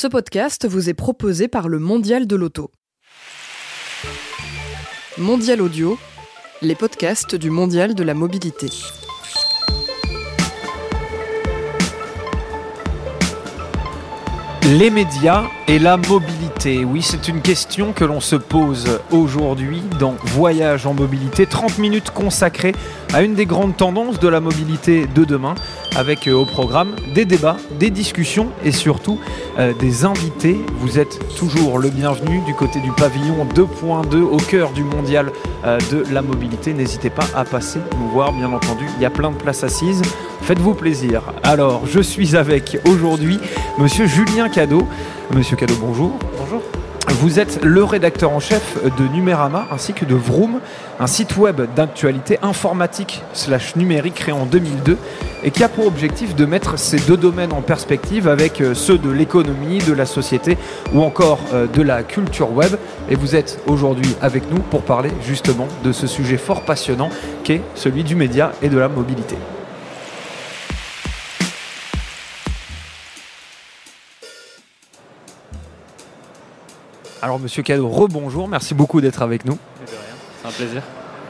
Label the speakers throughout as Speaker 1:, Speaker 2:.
Speaker 1: Ce podcast vous est proposé par le Mondial de l'Auto. Mondial Audio, les podcasts du Mondial de la mobilité.
Speaker 2: Les médias et la mobilité. Oui, c'est une question que l'on se pose aujourd'hui dans Voyage en mobilité. 30 minutes consacrées à une des grandes tendances de la mobilité de demain, avec euh, au programme des débats, des discussions et surtout euh, des invités. Vous êtes toujours le bienvenu du côté du pavillon 2.2 au cœur du mondial euh, de la mobilité. N'hésitez pas à passer nous voir, bien entendu. Il y a plein de places assises. Faites-vous plaisir. Alors, je suis avec aujourd'hui Monsieur Julien Cadeau. Monsieur Cadeau, bonjour.
Speaker 3: Bonjour.
Speaker 2: Vous êtes le rédacteur en chef de Numérama ainsi que de Vroom, un site web d'actualité informatique slash numérique créé en 2002 et qui a pour objectif de mettre ces deux domaines en perspective avec euh, ceux de l'économie, de la société ou encore euh, de la culture web. Et vous êtes aujourd'hui avec nous pour parler justement de ce sujet fort passionnant qu'est celui du média et de la mobilité. Alors Monsieur Cadeau, rebonjour, merci beaucoup d'être avec nous.
Speaker 3: C'est un plaisir.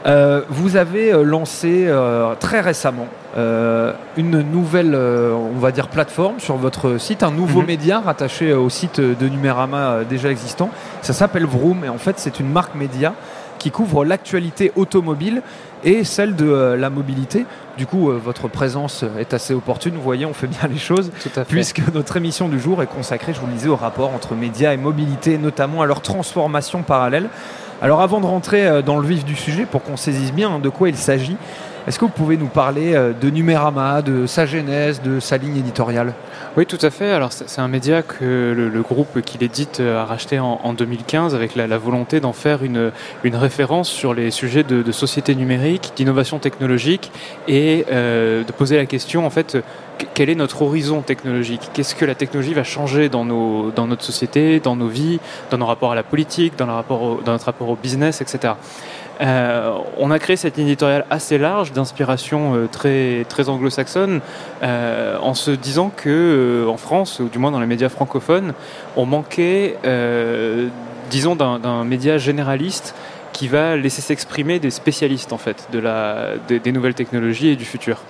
Speaker 2: Euh, vous avez euh, lancé euh, très récemment euh, une nouvelle, on va dire, plateforme sur votre site, un nouveau
Speaker 3: Mhm.
Speaker 2: média rattaché au site de Numérama déjà existant. Ça s'appelle Vroom et en fait c'est une marque média qui couvre l'actualité automobile et celle de euh, la mobilité. Du coup, euh, votre présence est assez opportune. Vous voyez, on fait bien les choses
Speaker 3: Tout à fait.
Speaker 2: puisque notre émission du jour est consacrée, je vous le disais, au rapport entre médias et mobilité, notamment à leur transformation parallèle. Alors avant de rentrer euh, dans le vif du sujet, pour qu'on saisisse bien de quoi il s'agit, est-ce que vous pouvez nous parler euh, de Numérama, de sa genèse, de sa ligne éditoriale?
Speaker 3: Oui, tout à fait. Alors, c'est un média que le, groupe qui l'édite euh, a racheté en, en 2015 avec la, volonté d'en faire une, une référence sur les sujets de, société numérique, d'innovation technologique et euh, de poser la question, en fait, que- quel est notre horizon technologique? Qu'est-ce que la technologie va changer dans, nos, dans notre société, dans nos vies, dans nos rapports à la politique, dans notre rapport au business, etc. Euh, on a créé cette éditoriale assez large, d'inspiration euh, très, très anglo-saxonne, euh, en se disant que euh, en France, ou du moins dans les médias francophones, on manquait, euh, disons, d'un d'un média généraliste qui va laisser s'exprimer des spécialistes en fait de la, des, des nouvelles technologies et du futur.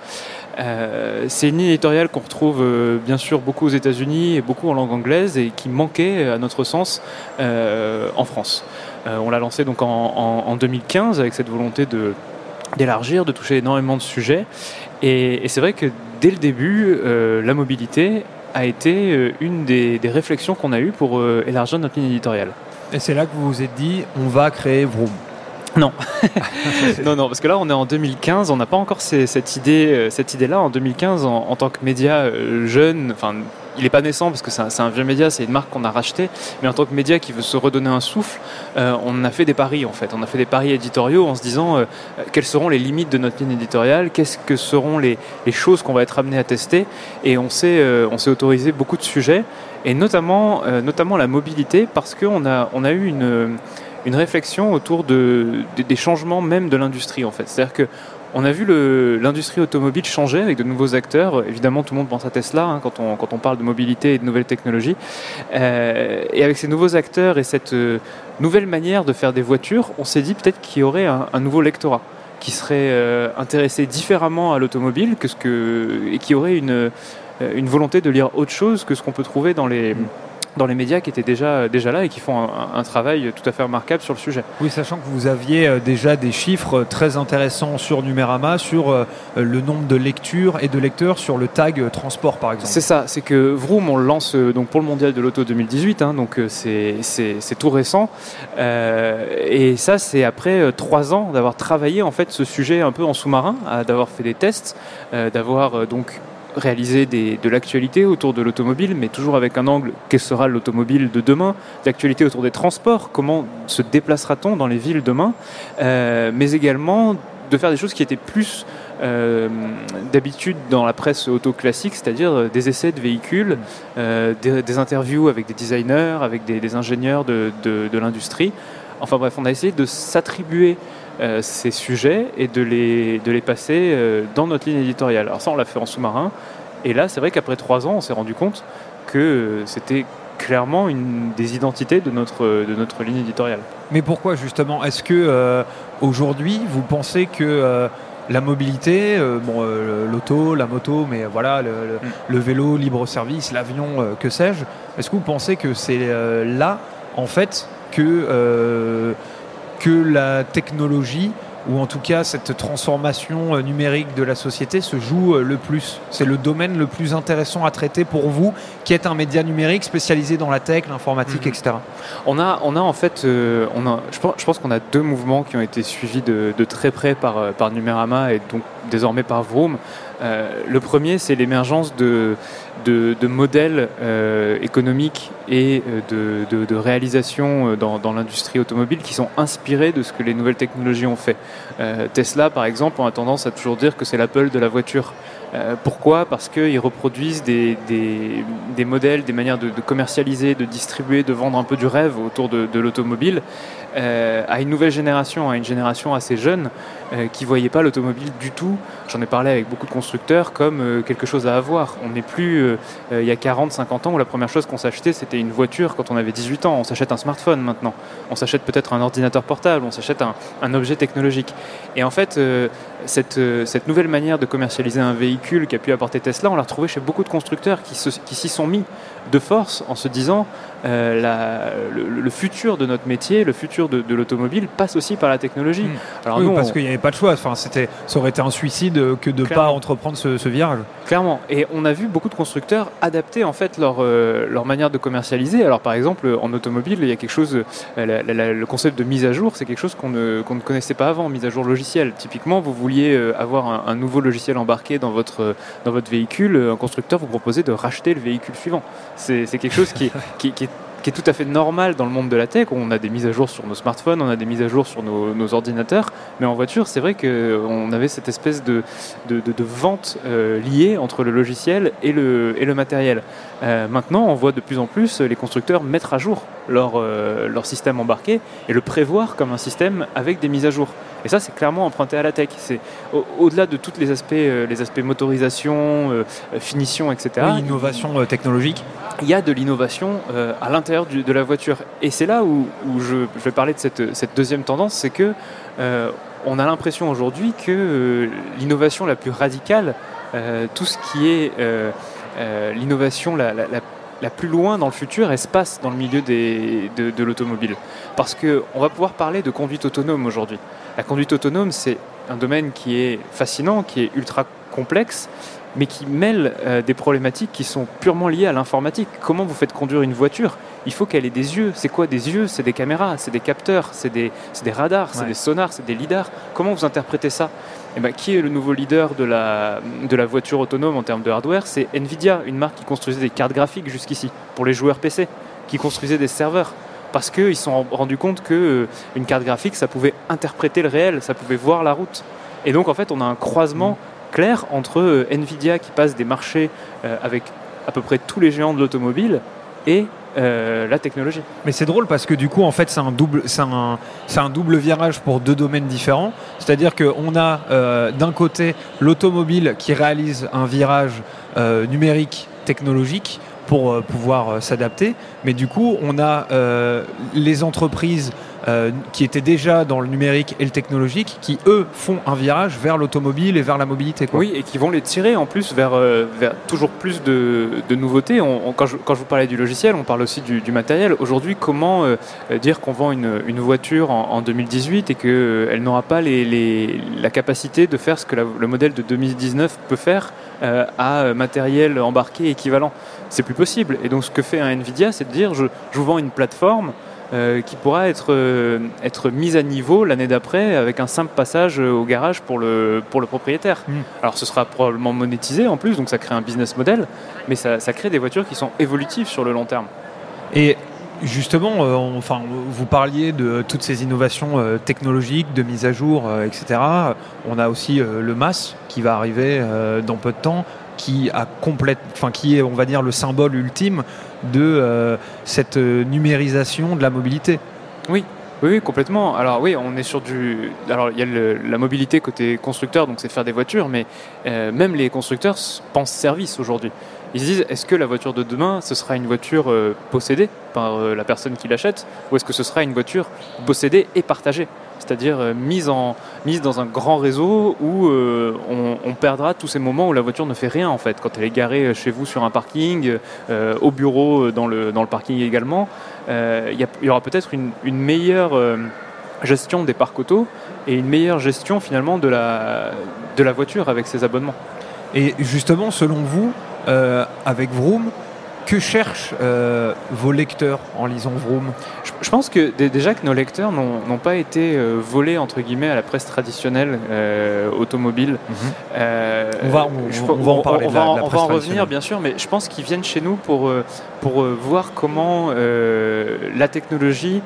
Speaker 3: Euh, c'est une ligne éditoriale qu'on retrouve euh, bien sûr beaucoup aux États-Unis et beaucoup en langue anglaise et qui manquait, à notre sens, euh, en France. Euh, on l'a lancé donc en, en- en 2015 avec cette volonté de d'élargir, de toucher énormément de sujets. Et, et c'est vrai que dès le début, euh, la mobilité a été euh, une des, des réflexions qu'on a eues pour euh, élargir notre ligne éditoriale.
Speaker 2: Et c'est là que vous vous êtes dit, on va créer Vroom.
Speaker 3: Non. non, non, parce que là, on est en 2015, on n'a pas encore ces- cette idée, cette idée-là. En 2015, en, en tant que média jeune, enfin, il n'est pas naissant parce que c'est un, vieux média, c'est une marque qu'on a racheté, mais en tant que média qui veut se redonner un souffle, euh, on a fait des paris en fait. On a fait des paris éditoriaux en se disant euh, quelles seront les limites de notre ligne éditoriale, qu'est-ce que seront les, choses qu'on va être amené à tester, et on s'est euh, autorisé beaucoup de sujets, et notamment, euh, notamment la mobilité, parce qu'on a, on a eu une une réflexion autour de, des changements même de l'industrie en fait. C'est-à-dire que on a vu l'industrie automobile changer avec de nouveaux acteurs. Évidemment, tout le monde pense à Tesla hein, quand, on, parle de mobilité et de nouvelles technologies. Euh, et avec ces nouveaux acteurs et cette euh, nouvelle manière de faire des voitures, on s'est dit peut-être qu'il y aurait un, nouveau lectorat qui serait euh, intéressé différemment à l'automobile que et qui aurait une, une volonté de lire autre chose que ce qu'on peut trouver dans les, dans les médias qui étaient déjà, déjà là et qui font un, un travail tout à fait remarquable sur le sujet.
Speaker 2: Oui, sachant que vous aviez euh, déjà des chiffres euh, très intéressants sur Numérama, sur euh, le nombre de lectures et de lecteurs sur le tag transport par exemple.
Speaker 3: C'est ça, c'est que Vroom, on le lance donc pour le mondial de l'auto 2018, hein, donc c'est- tout récent. Euh, et ça, c'est après trois ans d'avoir travaillé en fait ce sujet un peu en sous-marin, d'avoir fait des tests, euh, d'avoir donc réalisé des- de l'actualité autour de l'automobile, mais toujours avec un angle quelle sera l'automobile de demain, l'actualité autour des transports, comment se déplacera-t-on dans les villes demain, euh, mais également de faire des choses qui étaient plus euh, d'habitude dans la presse auto classique, c'est-à-dire euh, des essais de véhicules, des, interviews avec des designers, avec des, ingénieurs de- de l'industrie. Enfin bref, on a essayé de s'attribuer euh, ces sujets et de les, de les passer euh, dans notre ligne éditoriale. Alors ça, on l'a fait en sous-marin. Et là, c'est vrai qu'après trois ans, on s'est rendu compte que euh, c'était clairement une des identités de notre, de notre ligne éditoriale.
Speaker 2: Mais pourquoi justement? Est-ce que aujourd'hui vous pensez que la mobilité, bon, l'auto, la moto, mais voilà, le, le mm. vélo, libre service, l'avion, que sais-je, est-ce que vous pensez que c'est là, en fait, que, que la technologie ou en tout cas cette transformation euh, numérique de la société se joue euh, le plus. C'est le domaine le plus intéressant à traiter pour vous, qui êtes un média numérique spécialisé dans la tech, l'informatique, mhm. etc.
Speaker 3: On a, on a en fait, euh, on a, je pense, je pense qu'on a deux mouvements qui ont été suivis de, de très près par, par Numérama et donc désormais par Vroom. Euh, le premier, c'est l'émergence de, modèles euh, économiques et euh, de, de réalisation dans, l'industrie automobile qui sont inspirés de ce que les nouvelles technologies ont fait. Tesla, par exemple, a tendance à toujours dire que c'est l'Apple de la voiture. pourquoi? Parce qu'ils reproduisent des, modèles, des manières de, commercialiser, de distribuer, de vendre un peu du rêve autour de, l'automobile à une nouvelle génération, à une génération assez jeune qui ne voyait pas l'automobile du tout. J'en ai parlé avec beaucoup de constructeurs comme euh, quelque chose à avoir. On n'est plus euh, euh, il y a 40, 50 ans où la première chose qu'on s'achetait c'était une voiture quand on avait 18 ans. On s'achète un smartphone maintenant. On s'achète peut-être un ordinateur portable. On s'achète un, objet technologique. Et en fait, cette, cette, nouvelle manière de commercialiser un véhicule qui a pu apporter Tesla, on l'a retrouvée chez beaucoup de constructeurs qui s'y sont mis de force en se disant la, le, futur de notre métier, le futur de, l'automobile passe aussi par la technologie.
Speaker 2: Alors oui, parce qu'il n'y avait pas de choix. Enfin, c'était, ça aurait été un suicide que de ne pas entreprendre ce, virage.
Speaker 3: Clairement. Et on a vu beaucoup de constructeurs adapter en fait leur, euh, leur manière de commercialiser. Alors par exemple, en automobile, il y a quelque chose, euh, le concept de mise à jour, c'est quelque chose qu'on ne, ne, connaissait pas avant, mise à jour logiciel. Typiquement, vous vouliez euh, avoir un, nouveau logiciel embarqué dans votre, dans votre véhicule, un constructeur vous proposait de racheter le véhicule suivant. C'est quelque chose qui, qui, qui est qui est tout à fait normal dans le monde de la tech. On a des mises à jour sur nos smartphones, on a des mises à jour sur nos, ordinateurs, mais en voiture, c'est vrai qu'on avait cette espèce de, vente euh, liée entre le logiciel et le, matériel. Euh, maintenant, on voit de plus en plus les constructeurs mettre à jour euh, leur système embarqué et le prévoir comme un système avec des mises à jour. Et ça, c'est clairement emprunté à la tech. C'est au-delà de tous les aspects, les aspects motorisation, finition, etc.
Speaker 2: innovation technologique
Speaker 3: il y a de l'innovation euh, à l'intérieur de la voiture. Et c'est là où, je, vais parler de cette, deuxième tendance, c'est que euh, on a l'impression aujourd'hui que euh, l'innovation la plus radicale, tout ce qui est l'innovation la, plus loin dans le futur, elle se passe dans le milieu de, de l'automobile. Parce qu'on va pouvoir parler de conduite autonome aujourd'hui. La conduite autonome, c'est un domaine qui est fascinant, qui est ultra complexe, mais qui mêle euh, des problématiques qui sont purement liées à l'informatique. Comment vous faites conduire une voiture? Il faut qu'elle ait des yeux. C'est quoi des yeux? C'est des caméras, c'est des capteurs, c'est des, des, radars, c'est des sonars, c'est des lidars. Comment vous interprétez ça? Eh ben, Qui est le nouveau leader de la, de la voiture autonome en termes de hardware? C'est Nvidia, une marque qui construisait des cartes graphiques jusqu'ici pour les joueurs PC, qui construisait des serveurs parce qu'ils se sont rendus compte qu'une euh, une carte graphique, ça pouvait interpréter le réel, ça pouvait voir la route. Et donc, en fait, on a un croisement mm clair entre euh, Nvidia qui passe des marchés euh, avec à peu près tous les géants de l'automobile et euh, la technologie.
Speaker 2: Mais c'est drôle parce que du coup, en fait, c'est un double, c'est un, c'est un double virage pour deux domaines différents. C'est-à-dire qu'on a d'un côté l'automobile qui réalise un virage numérique technologique pour pouvoir s'adapter, mais du coup, on a les entreprises euh, qui étaient déjà dans le numérique et le technologique, qui eux font un virage vers l'automobile et vers la mobilité.
Speaker 3: Oui, et qui vont les tirer en plus vers, euh, toujours plus de, nouveautés. quand, je, vous parlais du logiciel, on parle aussi du, matériel. Aujourd'hui, comment euh, dire qu'on vend une, voiture en, 2018 et qu'elle n'aura pas la capacité de faire ce que le modèle de 2019 peut faire à matériel embarqué équivalent? C'est plus possible. Et donc ce que fait un Nvidia, c'est de dire je vous vends une plateforme euh, qui pourra être, euh, être mise à niveau l'année d'après avec un simple passage au garage pour le, pour le propriétaire. Hmm. Alors ce sera probablement monétisé en plus, donc ça crée un business model, mais ça, ça crée des voitures qui sont évolutives sur le long terme.
Speaker 2: Et justement, euh, enfin, vous parliez de toutes ces innovations technologiques, de mise à jour, etc. On a aussi le MAS qui va arriver dans peu de temps qui a complète, enfin qui est, on va dire, le symbole ultime de euh, cette euh, numérisation de la mobilité.
Speaker 3: Oui, oui, complètement. Alors oui, on est sur du. Alors il y a la mobilité côté constructeur, donc c'est faire des voitures, mais euh, même les constructeurs pensent service aujourd'hui. Ils se disent est-ce que la voiture de demain, ce sera une voiture possédée par la personne qui l'achète, ou est-ce que ce sera une voiture possédée et partagée? C'est-à-dire euh, mise, en, mise dans un grand réseau où on, perdra tous ces moments où la voiture ne fait rien en fait. Quand elle est garée chez vous sur un parking, au bureau dans le, dans le parking également, il y, aura peut-être une, meilleure gestion des parcs auto et une meilleure gestion finalement de la, de la voiture avec ses abonnements.
Speaker 2: Et justement, selon vous, euh, avec Vroom, que cherchent euh, vos lecteurs en lisant Vroom?
Speaker 3: Je, pense que déjà que nos lecteurs n'ont pas été euh, volés entre guillemets à la presse traditionnelle automobile.
Speaker 2: on, va, en parler.
Speaker 3: On, va, on va en revenir bien sûr, mais je pense qu'ils viennent chez nous pour, pour voir comment la technologie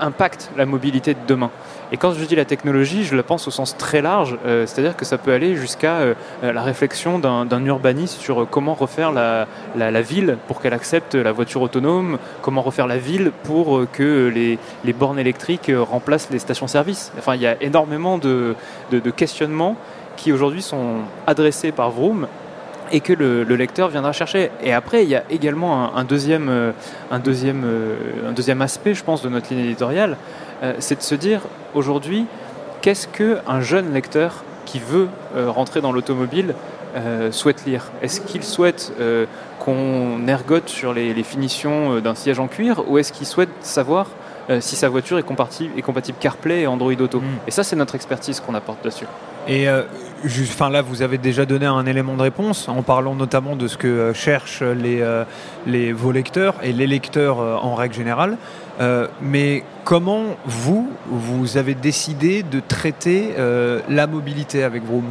Speaker 3: impacte la mobilité de demain. Et quand je dis la technologie, je la pense au sens très large, euh, c'est-à-dire que ça peut aller jusqu'à euh, la réflexion d'un urbaniste sur comment refaire la, la, ville pour qu'elle accepte la voiture autonome, comment refaire la ville pour euh, que les, les bornes électriques remplacent les stations-service. Enfin, il y a énormément de, de, questionnements qui aujourd'hui sont adressés par Vroom et que le, le, lecteur viendra chercher. Et après, il y a également un, deuxième, un, deuxième, un deuxième aspect, je pense, de notre ligne éditoriale, euh, c'est de se dire aujourd'hui, qu'est-ce qu'un jeune lecteur qui veut euh, rentrer dans l'automobile euh, souhaite lire? Est-ce qu'il souhaite qu'on ergote sur les, finitions d'un siège en cuir ou est-ce qu'il souhaite savoir si sa voiture est compatible, est compatible CarPlay et Android Auto? Hmm. Et ça, c'est notre expertise qu'on apporte là-dessus.
Speaker 2: Et enfin là, vous avez déjà donné un élément de réponse en parlant notamment de ce que cherchent les, les, vos lecteurs et les lecteurs en règle générale. Euh, mais comment vous, vous avez décidé de traiter euh, la mobilité avec Vroom?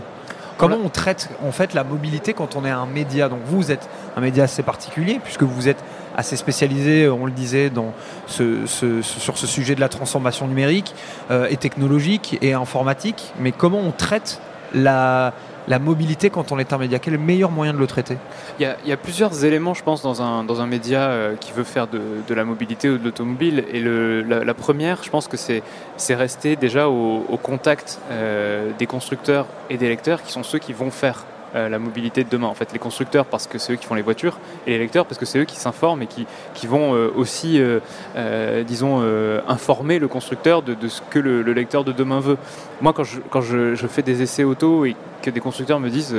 Speaker 2: Comment on traite en fait la mobilité quand on est un média? Donc vous, vous êtes un média assez particulier puisque vous êtes assez spécialisé, on le disait, dans ce, sur ce sujet de la transformation numérique euh, et technologique et informatique. Mais comment on traite la, la mobilité quand on est un média Quel est le meilleur moyen de le traiter?
Speaker 3: Il y, a, plusieurs éléments, je pense, dans un, dans un média euh, qui veut faire de, de, la mobilité ou de l'automobile. Et la, première, je pense que c'est rester déjà au, au contact euh, des constructeurs et des lecteurs qui sont ceux qui vont faire euh, la mobilité de demain. En fait, les constructeurs parce que c'est eux qui font les voitures et les lecteurs parce que c'est eux qui s'informent et qui, qui vont euh, aussi, euh, disons, informer le constructeur de, ce que le, lecteur de demain veut. Moi, quand, je, quand je, fais des essais auto et que des constructeurs me disent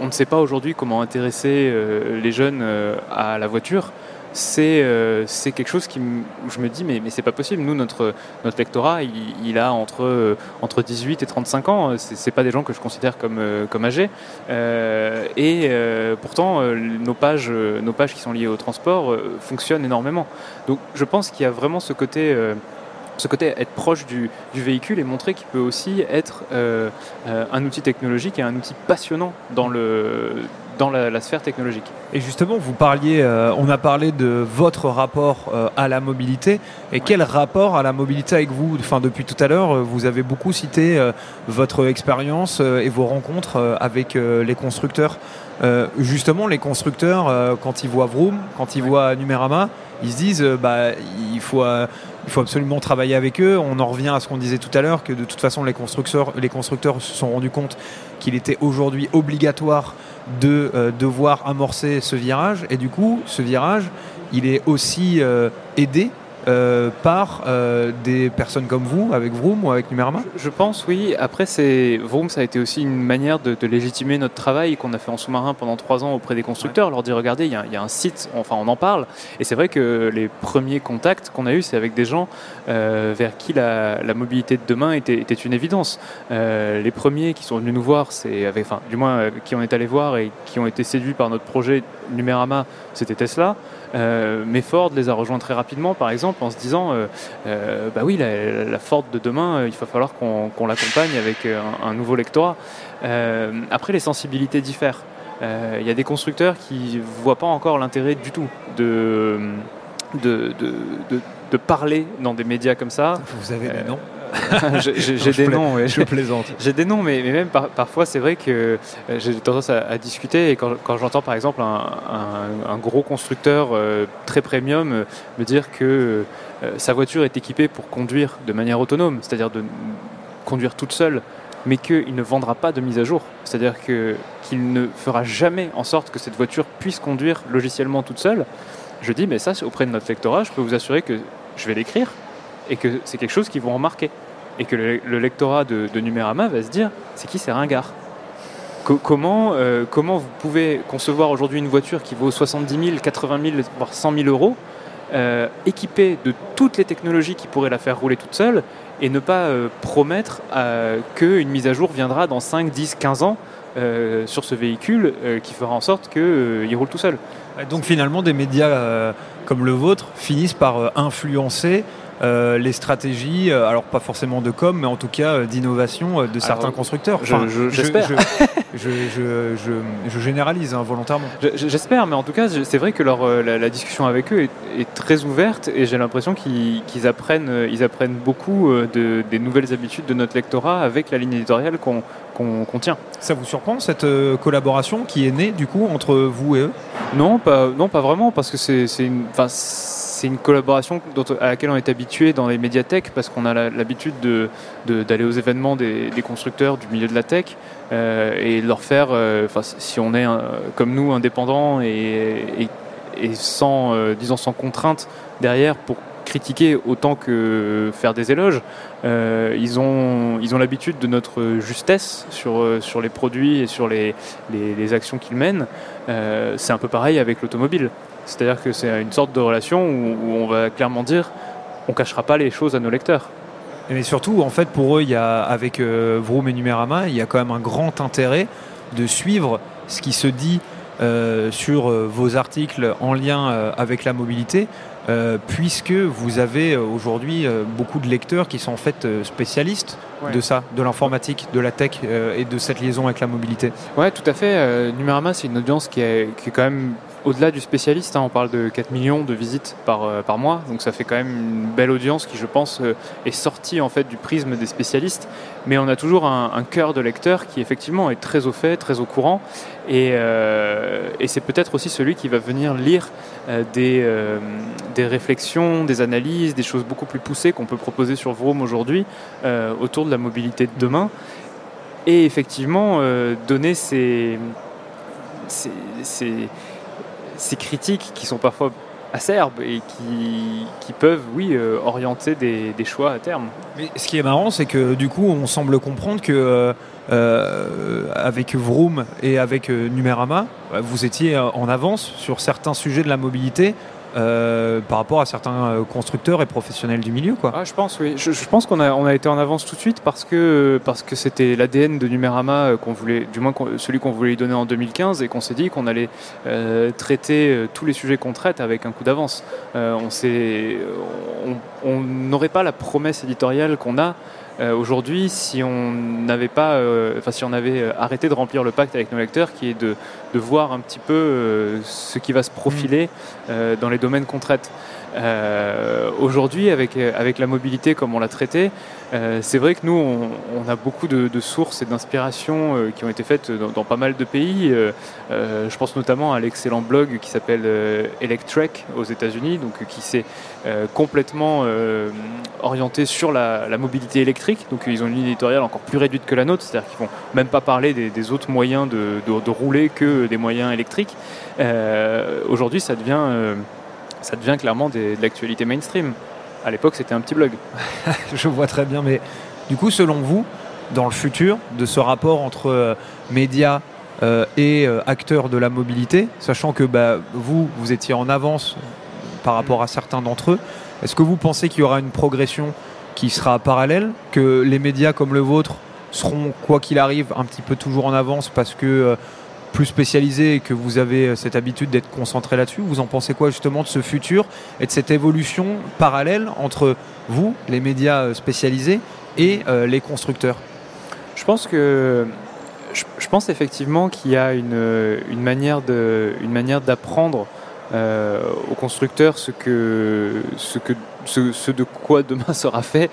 Speaker 3: on ne sait pas aujourd'hui comment intéresser les jeunes à la voiture, euh, c'est quelque chose qui où je me dis mais, mais c'est pas possible. Nous, notre, notre lectorat, il, a entre, euh, entre 18 et 35 ans. C'est pas des gens que je considère comme, euh, comme âgés. et pourtant, nos, pages, nos pages qui sont liées au transport fonctionnent énormément. Donc je pense qu'il y a vraiment ce côté ce côté être proche du, véhicule et montrer qu'il peut aussi être un outil technologique et un outil passionnant dans le, dans la, sphère technologique.
Speaker 2: Et justement, vous parliez, euh, on a parlé de votre rapport euh, à la mobilité. Et quel rapport à la mobilité avec vous? Enfin, depuis tout à l'heure, euh, vous avez beaucoup cité votre expérience et vos rencontres avec les constructeurs. justement, les constructeurs, quand ils voient Vroom, quand ils voient Numérama, ils se disent, bah, il faut il faut absolument travailler avec eux. On en revient à ce qu'on disait tout à l'heure, que de toute façon les constructeurs, les constructeurs se sont rendus compte qu'il était aujourd'hui obligatoire de euh, devoir amorcer ce virage. Et du coup, ce virage, il est aussi euh, aidé euh, par euh, des personnes comme vous, avec Vroom ou avec Numerama
Speaker 3: je, pense, oui. Après, c'est Vroom, ça a été aussi une manière de, légitimer notre travail qu'on a fait en sous-marin pendant trois ans auprès des constructeurs. Leur dire, regardez, il y, a un site, enfin, on en parle. Et c'est vrai que les premiers contacts qu'on a eus, c'est avec des gens euh, vers qui la, mobilité de demain était, était une évidence. les premiers qui sont venus nous voir, c'est avec, enfin, du moins, qui on est allé voir et qui ont été séduits par notre projet Numérama, c'était Tesla. Euh, mais Ford les a rejoints très rapidement, par exemple, en se disant euh, euh, bah oui, la, Ford de demain, il va falloir qu'on l'accompagne avec un, nouveau lectorat. après, les sensibilités diffèrent. Il y a des constructeurs qui ne voient pas encore l'intérêt du tout de, de, de, parler dans des médias comme ça.
Speaker 2: Vous avez des noms?
Speaker 3: j'ai des noms,
Speaker 2: je plaisante.
Speaker 3: J'ai des noms, mais, même parfois c'est vrai que euh, j'ai tendance à, discuter et quand, j'entends par exemple un, gros constructeur euh, très premium euh, me dire que sa voiture est équipée pour conduire de manière autonome, c'est-à-dire de conduire toute seule mais qu'il ne vendra pas de mise à jour. C'est-à-dire qu'il ne fera jamais en sorte que cette voiture puisse conduire logiciellement toute seule. Je dis, mais ça, auprès de notre lectorat, je peux vous assurer que je vais l'écrire et que c'est quelque chose qu'ils vont remarquer. Et que le, lectorat de, de, Numérama va se dire, c'est qui ces ringards? Comment, euh, comment vous pouvez concevoir aujourd'hui une voiture qui vaut 70 000, 80 000, voire 100 000 euros, euh, équipée de toutes les technologies qui pourraient la faire rouler toute seule, et ne pas euh, promettre qu'une mise à jour viendra dans 5, 10, 15 ans sur ce véhicule qui fera en sorte qu'il roule tout seul?
Speaker 2: Donc finalement, des médias comme le vôtre finissent par influencer euh, les stratégies, euh, alors pas forcément de com, mais en tout cas euh, d'innovation de certains constructeurs.
Speaker 3: J'espère.
Speaker 2: Je, je, généralise hein, volontairement.
Speaker 3: J'espère, mais en tout cas, c'est vrai que leur, la, discussion avec eux est, très ouverte et j'ai l'impression qu'ils apprennent, ils apprennent beaucoup de, des nouvelles habitudes de notre lectorat avec la ligne éditoriale qu'on qu'on tient.
Speaker 2: Ça vous surprend cette collaboration qui est née du coup entre vous et eux?
Speaker 3: Non, pas, non, pas vraiment, parce que c'est une c'est une collaboration à laquelle on est habitué dans les médiathèques parce qu'on a l'habitude d'aller aux événements des, constructeurs du milieu de la tech euh, et leur faire, euh, si on est comme nous indépendant et, sans, euh, disons, sans contrainte derrière pour critiquer autant que faire des éloges. ils ont ils ont l'habitude de notre justesse sur, les produits et sur les actions qu'ils mènent. c'est un peu pareil avec l'automobile. C'est-à-dire que c'est une sorte de relation où, on va clairement dire on cachera pas les choses à nos lecteurs.
Speaker 2: Mais surtout, en fait, pour eux, il y a, avec euh, Vroom et Numérama, il y a quand même un grand intérêt de suivre ce qui se dit euh, sur euh, vos articles en lien avec la mobilité, puisque vous avez aujourd'hui beaucoup de lecteurs qui sont en fait spécialistes de ça, de l'informatique, de la tech et de cette liaison avec la mobilité.
Speaker 3: Ouais, tout à fait. Numérama, c'est une audience qui est, qui est quand même au-delà du spécialiste, hein, on parle de 4 millions de visites par, euh, par mois, donc ça fait quand même une belle audience qui, je pense, euh, est sortie en fait du prisme des spécialistes. Mais on a toujours un, cœur de lecteur qui effectivement est très au fait, très au courant, et, euh, c'est peut-être aussi celui qui va venir lire des, des réflexions, des analyses, des choses beaucoup plus poussées qu'on peut proposer sur Vroom aujourd'hui autour de la mobilité de demain, et effectivement donner ces ces critiques qui sont parfois acerbes et qui, peuvent, oui, euh, orienter des, des, choix à terme.
Speaker 2: Mais ce qui est marrant, c'est que du coup, on semble comprendre que euh, euh, avec Vroom et avec Numérama, vous étiez en avance sur certains sujets de la mobilité euh, par rapport à certains euh, constructeurs et professionnels du milieu. Quoi.
Speaker 3: Ah, je pense, oui. Je, pense qu'on a, on a été en avance tout de suite parce que, parce que c'était l'ADN de Numérama, euh, qu'on voulait, du moins celui qu'on voulait lui donner en 2015, et qu'on s'est dit qu'on allait traiter tous les sujets qu'on traite avec un coup d'avance. on n'aurait pas la promesse éditoriale qu'on a euh, aujourd'hui, si on n'avait pas, euh, enfin si on avait euh, arrêté de remplir le pacte avec nos lecteurs, qui est de, de voir un petit peu ce qui va se profiler dans les domaines qu'on traite. Aujourd'hui, avec, avec la mobilité comme on l'a traité, euh, c'est vrai que nous, on, a beaucoup de, sources et d'inspiration euh, qui ont été faites dans, pas mal de pays. Euh, je pense notamment à l'excellent blog qui s'appelle Electrek aux États-Unis, donc qui s'est complètement orienté sur la, mobilité électrique. Donc ils ont une éditoriale encore plus réduite que la nôtre, c'est-à-dire qu'ils vont même pas parler des, autres moyens de, rouler que des moyens électriques. Aujourd'hui, ça devient ça devient clairement de l'actualité mainstream. À l'époque, c'était un petit blog.
Speaker 2: Je vois très bien, mais du coup, selon vous, dans le futur, de ce rapport entre euh, médias euh, et euh, acteurs de la mobilité, sachant que bah, vous, vous étiez en avance par rapport à certains d'entre eux, est-ce que vous pensez qu'il y aura une progression qui sera parallèle, que les médias comme le vôtre seront, quoi qu'il arrive, un petit peu toujours en avance parce que plus spécialisé et que vous avez euh, cette habitude d'être concentré là-dessus. Vous en pensez quoi justement de ce futur et de cette évolution parallèle entre vous, les médias euh, spécialisés, et euh, les constructeurs?
Speaker 3: Je pense que je, pense effectivement qu'il y a une, une manière de une manière d'apprendre aux constructeurs ce que ce que ce, de quoi demain sera fait.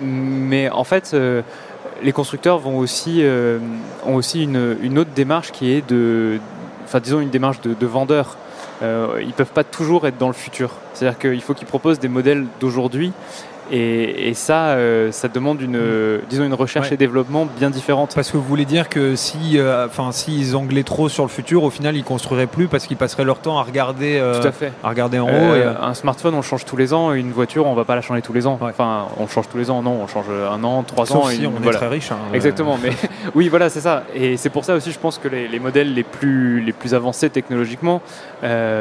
Speaker 3: mais en fait les constructeurs euh, ont aussi une, autre démarche qui est de, enfin disons une démarche de, de vendeur. Euh, ils ne peuvent pas toujours être dans le futur. C'est-à-dire qu'il faut qu'ils proposent des modèles d'aujourd'hui Et, ça, euh, ça demande une, disons une recherche et développement bien différente.
Speaker 2: Parce que vous voulez dire que si, euh, enfin, s'ils anglaient trop sur le futur, au final, ils construiraient plus parce qu'ils passeraient leur temps à regarder,
Speaker 3: euh, Tout à, fait.
Speaker 2: à regarder en haut.
Speaker 3: Un smartphone, on le change tous les ans. Une voiture, on va pas la changer tous les ans. Enfin, on change tous les ans. Non, on change un an, trois
Speaker 2: Sauf
Speaker 3: ans.
Speaker 2: Si on est très riche. Hein,
Speaker 3: Exactement. mais oui, voilà, c'est ça. Et c'est pour ça aussi, je pense que les, modèles les plus, les plus avancés technologiquement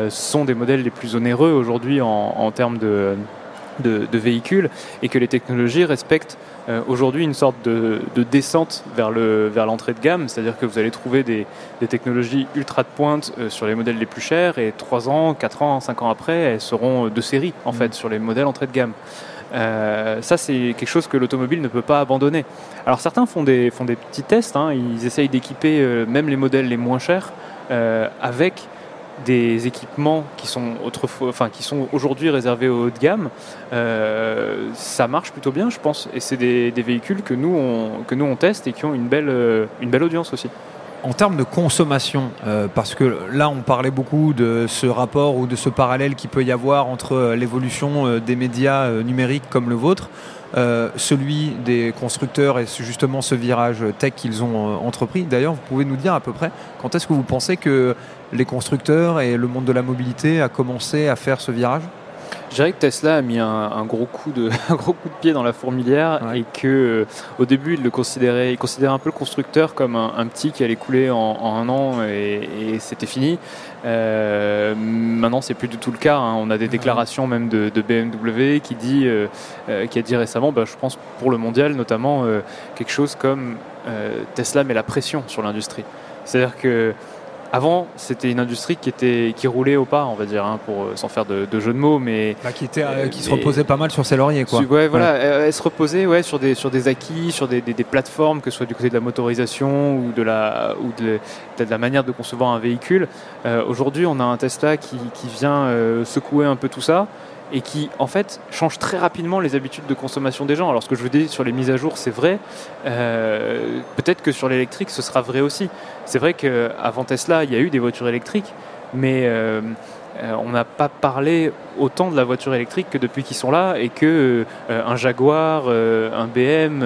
Speaker 3: sont des modèles les plus onéreux aujourd'hui en, en termes de de, véhicules et que les technologies respectent euh, aujourd'hui une sorte de, descente vers l'entrée vers de gamme, c'est-à-dire que vous allez trouver des, technologies ultra de pointe euh, sur les modèles les plus chers et 3 ans, 4 ans, 5 ans après, elles seront de série en mmh. fait sur les modèles entrée de gamme. Euh, ça, c'est quelque chose que l'automobile ne peut pas abandonner. Alors certains font des, font des petits tests, hein. ils essayent d'équiper même les modèles les moins chers avec des équipements qui sont enfin sont aujourd'hui réservés au haut de gamme, euh, ça marche plutôt bien, je pense. Et c'est des, véhicules que nous on, que nous on teste et qui ont une belle, euh, une belle audience aussi.
Speaker 2: En termes de consommation, euh, parce que là on parlait beaucoup de ce rapport ou de ce parallèle qui peut y avoir entre l'évolution des médias numériques comme le vôtre, celui des constructeurs et justement ce virage tech qu'ils ont entrepris. D'ailleurs, vous pouvez nous dire à peu près quand est-ce que vous pensez que les constructeurs et le monde de la mobilité a commencé à faire ce virage
Speaker 3: je dirais que Tesla a mis un, gros, coup de, gros coup de pied dans la fourmilière et que euh, au début il le considérait, il considérait un peu le constructeur comme un, petit qui allait couler en, un an et, c'était fini. Euh, maintenant c'est plus du tout le cas. Hein. On a des déclarations même de, BMW qui dit, euh, qui a dit récemment, bah, je pense pour le mondial notamment quelque chose comme Tesla met la pression sur l'industrie. C'est-à-dire que avant, c'était une industrie qui était qui roulait au pas, on va dire, hein, pour euh, sans faire de, jeu de mots, mais
Speaker 2: bah, qui était euh, qui se reposait pas mal sur ses lauriers, quoi.
Speaker 3: Ouais, voilà, Elle, se reposait, ouais, sur des sur des acquis, sur des, plateformes, que ce soit du côté de la motorisation ou de la ou de, la manière de concevoir un véhicule. Euh, aujourd'hui, on a un Tesla qui, qui vient secouer un peu tout ça et qui en fait change très rapidement les habitudes de consommation des gens. Alors ce que je vous dis sur les mises à jour, c'est vrai. Euh, peut-être que sur l'électrique, ce sera vrai aussi. C'est vrai qu'avant Tesla, il y a eu des voitures électriques, mais euh, euh, on n'a pas parlé autant de la voiture électrique que depuis qu'ils sont là et que euh, un Jaguar, euh, un BM,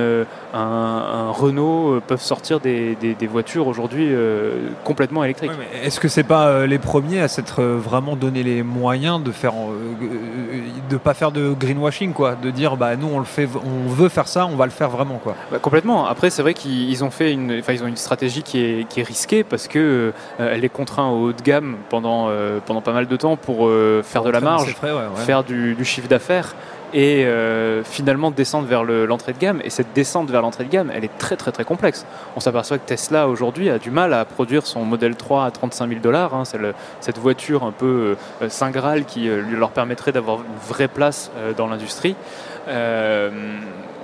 Speaker 3: un, Renault peuvent sortir des, voitures aujourd'hui complètement électriques.
Speaker 2: Est-ce que c'est pas les premiers à s'être vraiment donné les moyens de faire, de pas faire de greenwashing quoi, de dire bah nous on le fait, on veut faire ça, on va le faire vraiment quoi.
Speaker 3: Bah, complètement. Après c'est vrai qu'ils ont fait une, ils ont une stratégie qui est, qui est risquée parce que elle est contrainte au haut de gamme pendant pendant pas mal de temps pour euh, faire de la marge, faire du, chiffre d'affaires et euh, finalement descendre vers l'entrée de gamme. Et cette descente vers l'entrée de gamme, elle est très très très complexe. On s'aperçoit que Tesla aujourd'hui a du mal à produire son modèle 3 à 35 000 dollars. Hein. Cette voiture un peu euh, saint graal qui leur permettrait d'avoir une vraie place dans l'industrie.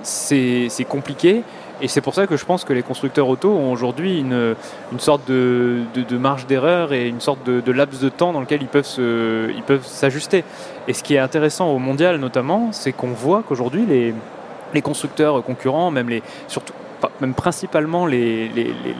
Speaker 3: c'est compliqué. Et c'est pour ça que je pense que les constructeurs auto ont aujourd'hui une, une, sorte de, de, marge d'erreur et une sorte de, laps de temps dans lequel ils peuvent, s'ajuster. Et ce qui est intéressant au mondial notamment, c'est qu'on voit qu'aujourd'hui les, les constructeurs concurrents, même les, surtout même principalement les,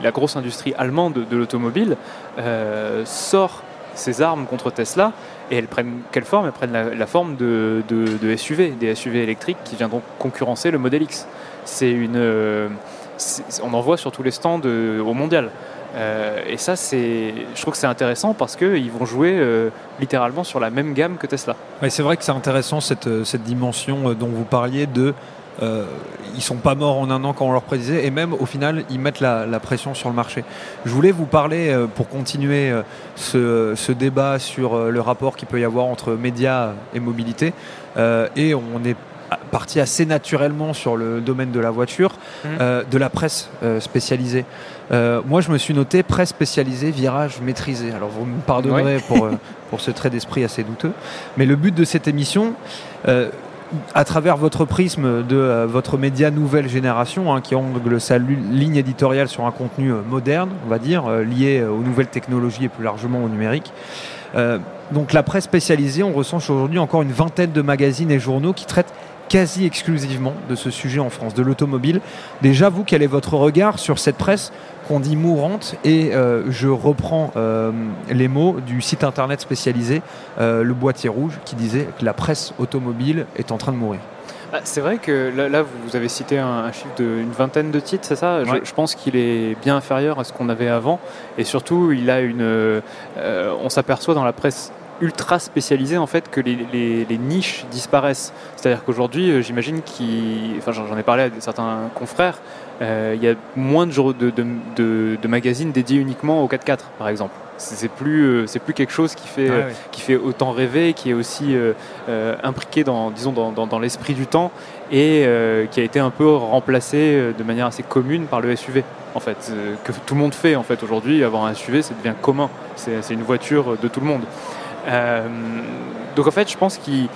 Speaker 3: la grosse industrie allemande de, l'automobile, euh, sort ses armes contre Tesla et elles prennent quelle forme? Elles prennent la, forme de, de, SUV, des SUV électriques qui viendront concurrencer le modèle X c'est une, euh, on en voit sur tous les stands euh, au mondial. Euh, et ça, c'est, je trouve que c'est intéressant parce qu'ils vont jouer littéralement sur la même gamme que Tesla.
Speaker 2: c'est vrai que c'est intéressant cette, cette dimension dont vous parliez de euh, ils sont pas morts en un an quand on leur prédisait et même au final ils mettent la, pression sur le marché. Je voulais vous parler pour continuer ce, ce, débat sur le rapport qu'il peut y avoir entre médias et mobilité et on est parti assez naturellement sur le domaine de la voiture, mmh. euh, de la presse euh, spécialisée. Euh, moi, je me suis noté presse spécialisée, virage maîtrisé. Alors, vous me pardonnerez pour, pour ce trait d'esprit assez douteux. Mais le but de cette émission, à travers votre prisme de votre média nouvelle génération, hein, qui angle sa ligne éditoriale sur un contenu moderne, on va dire, lié aux nouvelles technologies et plus largement au numérique, donc la presse spécialisée, on recense aujourd'hui encore une vingtaine de magazines et journaux qui traitent quasi exclusivement de ce sujet en France, de l'automobile. Déjà, vous, quel est votre regard sur cette presse qu'on dit mourante Et euh, je reprends euh, les mots du site internet spécialisé euh, Le Boîtier Rouge qui disait que la presse automobile est en train de mourir.
Speaker 3: Ah, c'est vrai que là, là, vous avez cité un, un chiffre d'une vingtaine de titres, c'est ça? Je,
Speaker 2: Ouais.
Speaker 3: je pense qu'il est bien inférieur à ce qu'on avait avant. Et surtout, il a une. on s'aperçoit dans la presse ultra spécialisée en fait que les, les- les niches disparaissent. C'est-à-dire qu'aujourd'hui, euh, j'imagine qu'il. Enfin, j'en ai parlé à certains confrères. euh, il y a moins de, de, de- de- magazines dédiés uniquement au 4x4, par exemple. C'est plus, euh, c'est plus quelque chose qui fait, qui fait autant rêver, qui est aussi imbriqué dans, disons, dans, dans- dans l'esprit du temps et qui a été un peu remplacé de manière assez commune par le SUV. En fait, que tout le monde fait en fait aujourd'hui. Avoir un SUV, ça devient commun. C'est une voiture de tout le monde. Euh, donc en fait, je pense qu'ils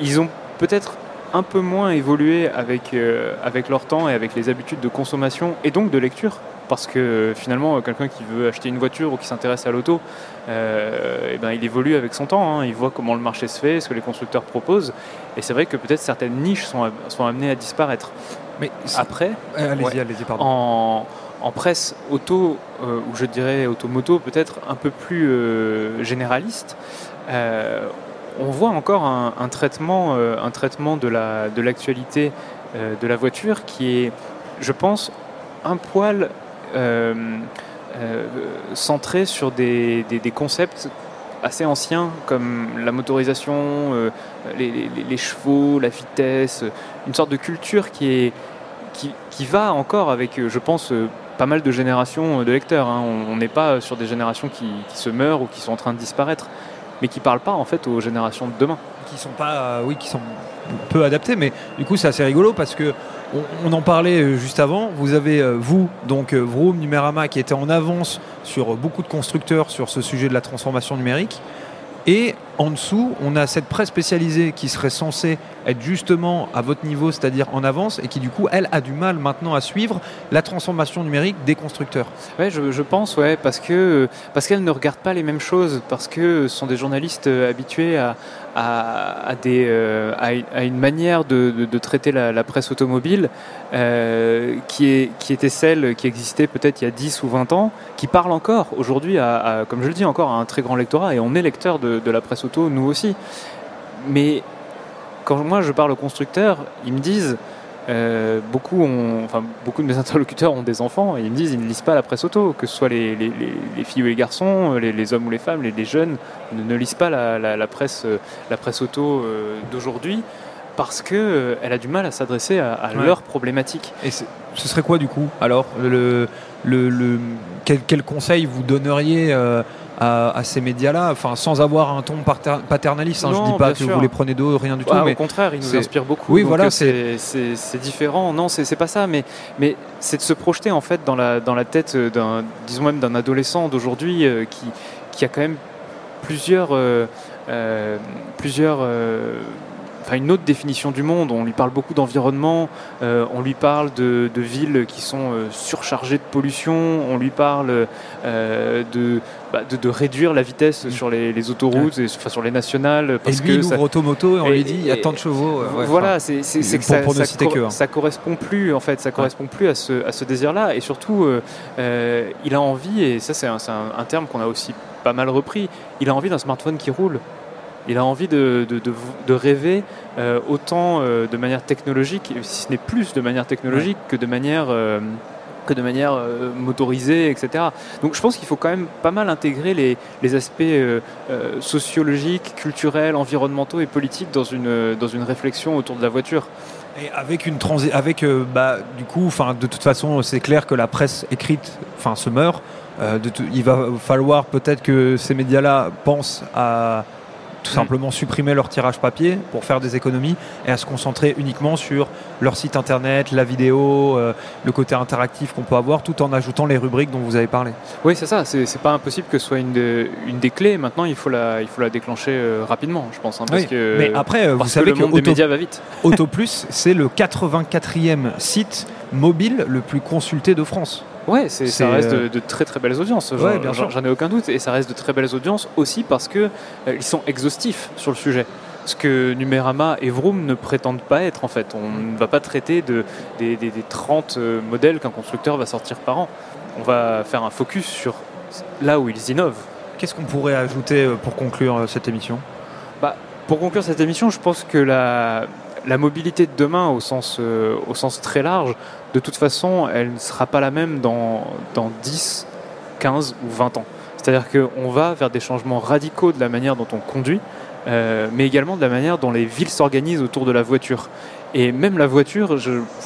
Speaker 3: ils ont peut-être un peu moins évolué avec, euh, avec leur temps et avec les habitudes de consommation et donc de lecture. Parce que finalement, quelqu'un qui veut acheter une voiture ou qui s'intéresse à l'auto, euh, eh ben, il évolue avec son temps. hein. Il voit comment le marché se fait, ce que les constructeurs proposent. Et c'est vrai que peut-être certaines niches sont, sont amenées à disparaître.
Speaker 2: Mais
Speaker 3: Après,
Speaker 2: allez-y,
Speaker 3: ouais.
Speaker 2: allez-y, pardon.
Speaker 3: en, en presse auto, euh, ou je dirais automoto, peut-être un peu plus euh, généraliste, euh, on voit encore un, traitement, un traitement de la de l'actualité de la voiture qui est, je pense, un poil centré sur des, concepts assez anciens comme la motorisation, les, les- chevaux, la vitesse, une sorte de culture qui est qui, qui va encore avec, je pense, pas mal de générations de lecteurs. hein. On n'est pas sur des générations qui, se meurent ou qui sont en train de disparaître, mais qui parlent pas en fait aux générations de demain.
Speaker 2: qui sont pas, euh, oui, qui sont peu adaptés, mais du coup c'est assez rigolo parce que on, en parlait euh, juste avant. Vous avez euh, vous donc Vroom, Numérama qui était en avance sur beaucoup de constructeurs sur ce sujet de la transformation numérique. Et en dessous, on a cette presse spécialisée qui serait censée être justement à votre niveau, c'est-à-dire en avance, et qui du coup, elle a du mal maintenant à suivre la transformation numérique des constructeurs.
Speaker 3: Ouais, je, pense, ouais, parce que parce qu'elles ne regardent pas les mêmes choses, parce que ce sont des journalistes euh, habitués à, à, à euh, une- manière de, traiter la, presse automobile euh, qui est qui était celle qui existait peut-être il y a 10 ou 20 ans, qui parle encore aujourd'hui à- comme je le dis encore à un très grand lectorat et on est lecteur de, de la presse auto nous aussi. Mais quand moi je parle aux constructeurs, ils me disent euh, beaucoup, ont, enfin, beaucoup de mes interlocuteurs ont des enfants et ils me disent ils ne lisent pas la presse auto, que ce soit les, les- les- les filles ou les garçons, les, les hommes ou les femmes, les, jeunes ne, ne lisent pas la, la- la presse, euh, la presse auto euh, d'aujourd'hui parce qu'elle a du mal à s'adresser à, à
Speaker 2: Ouais.
Speaker 3: leurs problématiques.
Speaker 2: Et ce serait quoi du coup alors le, le, le- quel, quel conseil vous donneriez euh, à, à ces médias-là? Enfin, sans avoir un ton pater- paternaliste. hein, je
Speaker 3: Non,
Speaker 2: dis pas que
Speaker 3: sûr.
Speaker 2: vous les prenez d'eau, rien du tout.
Speaker 3: Ah,
Speaker 2: mais
Speaker 3: Au contraire, il nous
Speaker 2: c'est-
Speaker 3: inspire beaucoup.
Speaker 2: Oui, voilà,
Speaker 3: euh, c'est différent. Non, c'est pas ça, mais, mais c'est de se projeter en fait dans la, dans la tête d'un, disons même d'un adolescent d'aujourd'hui euh, qui, qui a quand même plusieurs, euh, plusieurs, enfin une autre définition du monde. On lui parle beaucoup d'environnement, euh, on lui parle de, de villes qui sont euh, surchargées de pollution, on lui parle euh, de, bah, de, de réduire la vitesse
Speaker 2: Mm.
Speaker 3: sur les, les autoroutes, et, enfin, sur les nationales,
Speaker 2: Et
Speaker 3: parce
Speaker 2: lui,
Speaker 3: que
Speaker 2: il
Speaker 3: ça,
Speaker 2: ouvre Automoto et on
Speaker 3: et-
Speaker 2: lui dit il y a tant de chevaux. ouais,
Speaker 3: voilà, c'est que
Speaker 2: pour-
Speaker 3: ça, ça cor-
Speaker 2: que
Speaker 3: ça correspond plus en fait, ça correspond plus à ce, à ce désir-là et surtout il a envie et ça c'est un, c'est un- un terme qu'on a aussi pas mal repris. Il a envie d'un smartphone qui roule. Il a envie de, de, de- de rêver euh, autant euh, de manière technologique, si ce n'est plus de manière technologique que de manière euh, que de manière motorisée, etc. Donc je pense qu'il faut quand même pas mal intégrer les, les aspects sociologiques, culturels, environnementaux et politiques dans une, dans une réflexion autour de la voiture.
Speaker 2: Et avec une transi avec bah, du coup, enfin de toute façon, c'est clair que la presse écrite, enfin se meurt. De il va falloir peut-être que ces médias-là pensent à tout simplement supprimer leur tirage papier pour faire des économies et à se concentrer uniquement sur leur site internet, la vidéo, euh, le côté interactif qu'on peut avoir, tout en ajoutant les rubriques dont vous avez parlé.
Speaker 3: Oui, c'est ça. C'est pas impossible que ce soit une, de- une des clés. Maintenant, il faut la, il faut la déclencher euh, rapidement, je pense. hein, parce
Speaker 2: Oui,
Speaker 3: que,
Speaker 2: Mais après, euh, vous savez
Speaker 3: que le monde des
Speaker 2: Auto-
Speaker 3: médias va vite.
Speaker 2: AutoPlus, c'est le 84e site mobile le plus consulté de France.
Speaker 3: Ouais, c'est- ça reste
Speaker 2: euh,
Speaker 3: de, de très très belles audiences. J'en-
Speaker 2: Ouais,
Speaker 3: j'en-
Speaker 2: sûr.
Speaker 3: J'en ai aucun doute. Et ça reste de très belles audiences aussi parce que euh, ils sont exhaustifs sur le sujet. Ce que Numérama et Vroom ne prétendent pas être en fait. On ne va pas traiter de, des, des- des 30 euh, modèles qu'un constructeur va sortir par an. On va faire un focus sur là où ils innovent.
Speaker 2: Qu'est-ce qu'on pourrait ajouter euh, pour conclure cette émission?
Speaker 3: Pour conclure cette émission, je pense que la, la mobilité de demain au sens, au sens très large, de toute façon, elle ne sera pas la même dans, dans 10, 15 ou 20 ans. C'est-à-dire qu'on va vers des changements radicaux de la manière dont on conduit, mais également de la manière dont les villes s'organisent autour de la voiture. Et même la voiture,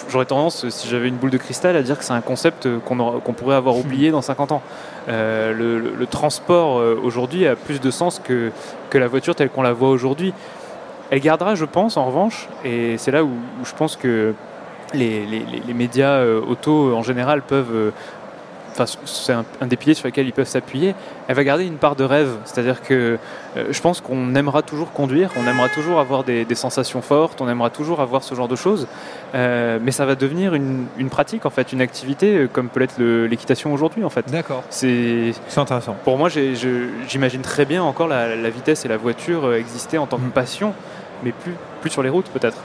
Speaker 3: j'aurais tendance, si j'avais une boule de cristal, à dire que c'est un concept qu'on pourrait avoir oublié dans 50 ans. Euh, le, transport euh, aujourd'hui a plus de sens que la voiture telle qu'on la voit aujourd'hui. Elle gardera, je pense, en revanche, et c'est là où, je pense que les, médias euh, auto en général peuvent c'est un, des piliers sur lesquels ils peuvent s'appuyer, elle va garder une part de rêve. C'est-à-dire que euh, je pense qu'on aimera toujours conduire, on aimera toujours avoir des, sensations fortes, on aimera toujours avoir ce genre de choses, euh, mais ça va devenir une, pratique, en fait, une activité euh, comme peut l'être l'équitation aujourd'hui, en fait.
Speaker 2: D'accord.
Speaker 3: C'est
Speaker 2: intéressant.
Speaker 3: Pour moi, j'imagine très bien encore la, vitesse et la voiture exister en tant que mm. passion, mais plus, plus sur les routes peut-être.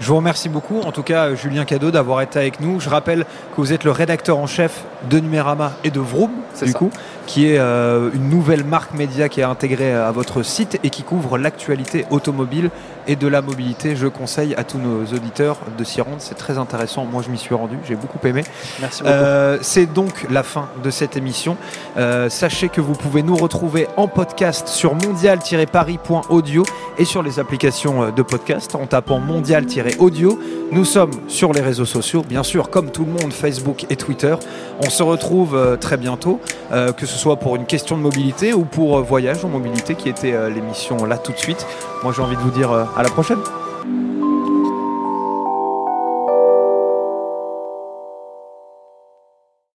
Speaker 2: Je vous remercie beaucoup, en tout cas Julien Cadeau, d'avoir été avec nous. Je rappelle que vous êtes le rédacteur en chef de Numérama et de Vroom, du coup, qui est euh, une nouvelle marque média qui est intégrée à votre site et qui couvre l'actualité automobile et de la mobilité. Je conseille à tous nos auditeurs de s'y rendre, c'est très intéressant. Moi, je m'y suis rendu, j'ai beaucoup aimé.
Speaker 3: Merci beaucoup. Euh,
Speaker 2: c'est donc la fin de cette émission. Euh, sachez que vous pouvez nous retrouver en podcast sur mondial-paris.audio et sur les applications de podcast en tapant mondial-paris audio. Nous sommes sur les réseaux sociaux, bien sûr, comme tout le monde, Facebook et Twitter. On se retrouve euh, très bientôt, euh, que ce soit pour une question de mobilité ou pour euh, voyage en mobilité, qui était l'émission là tout de suite. Moi, j'ai envie de vous dire à la prochaine.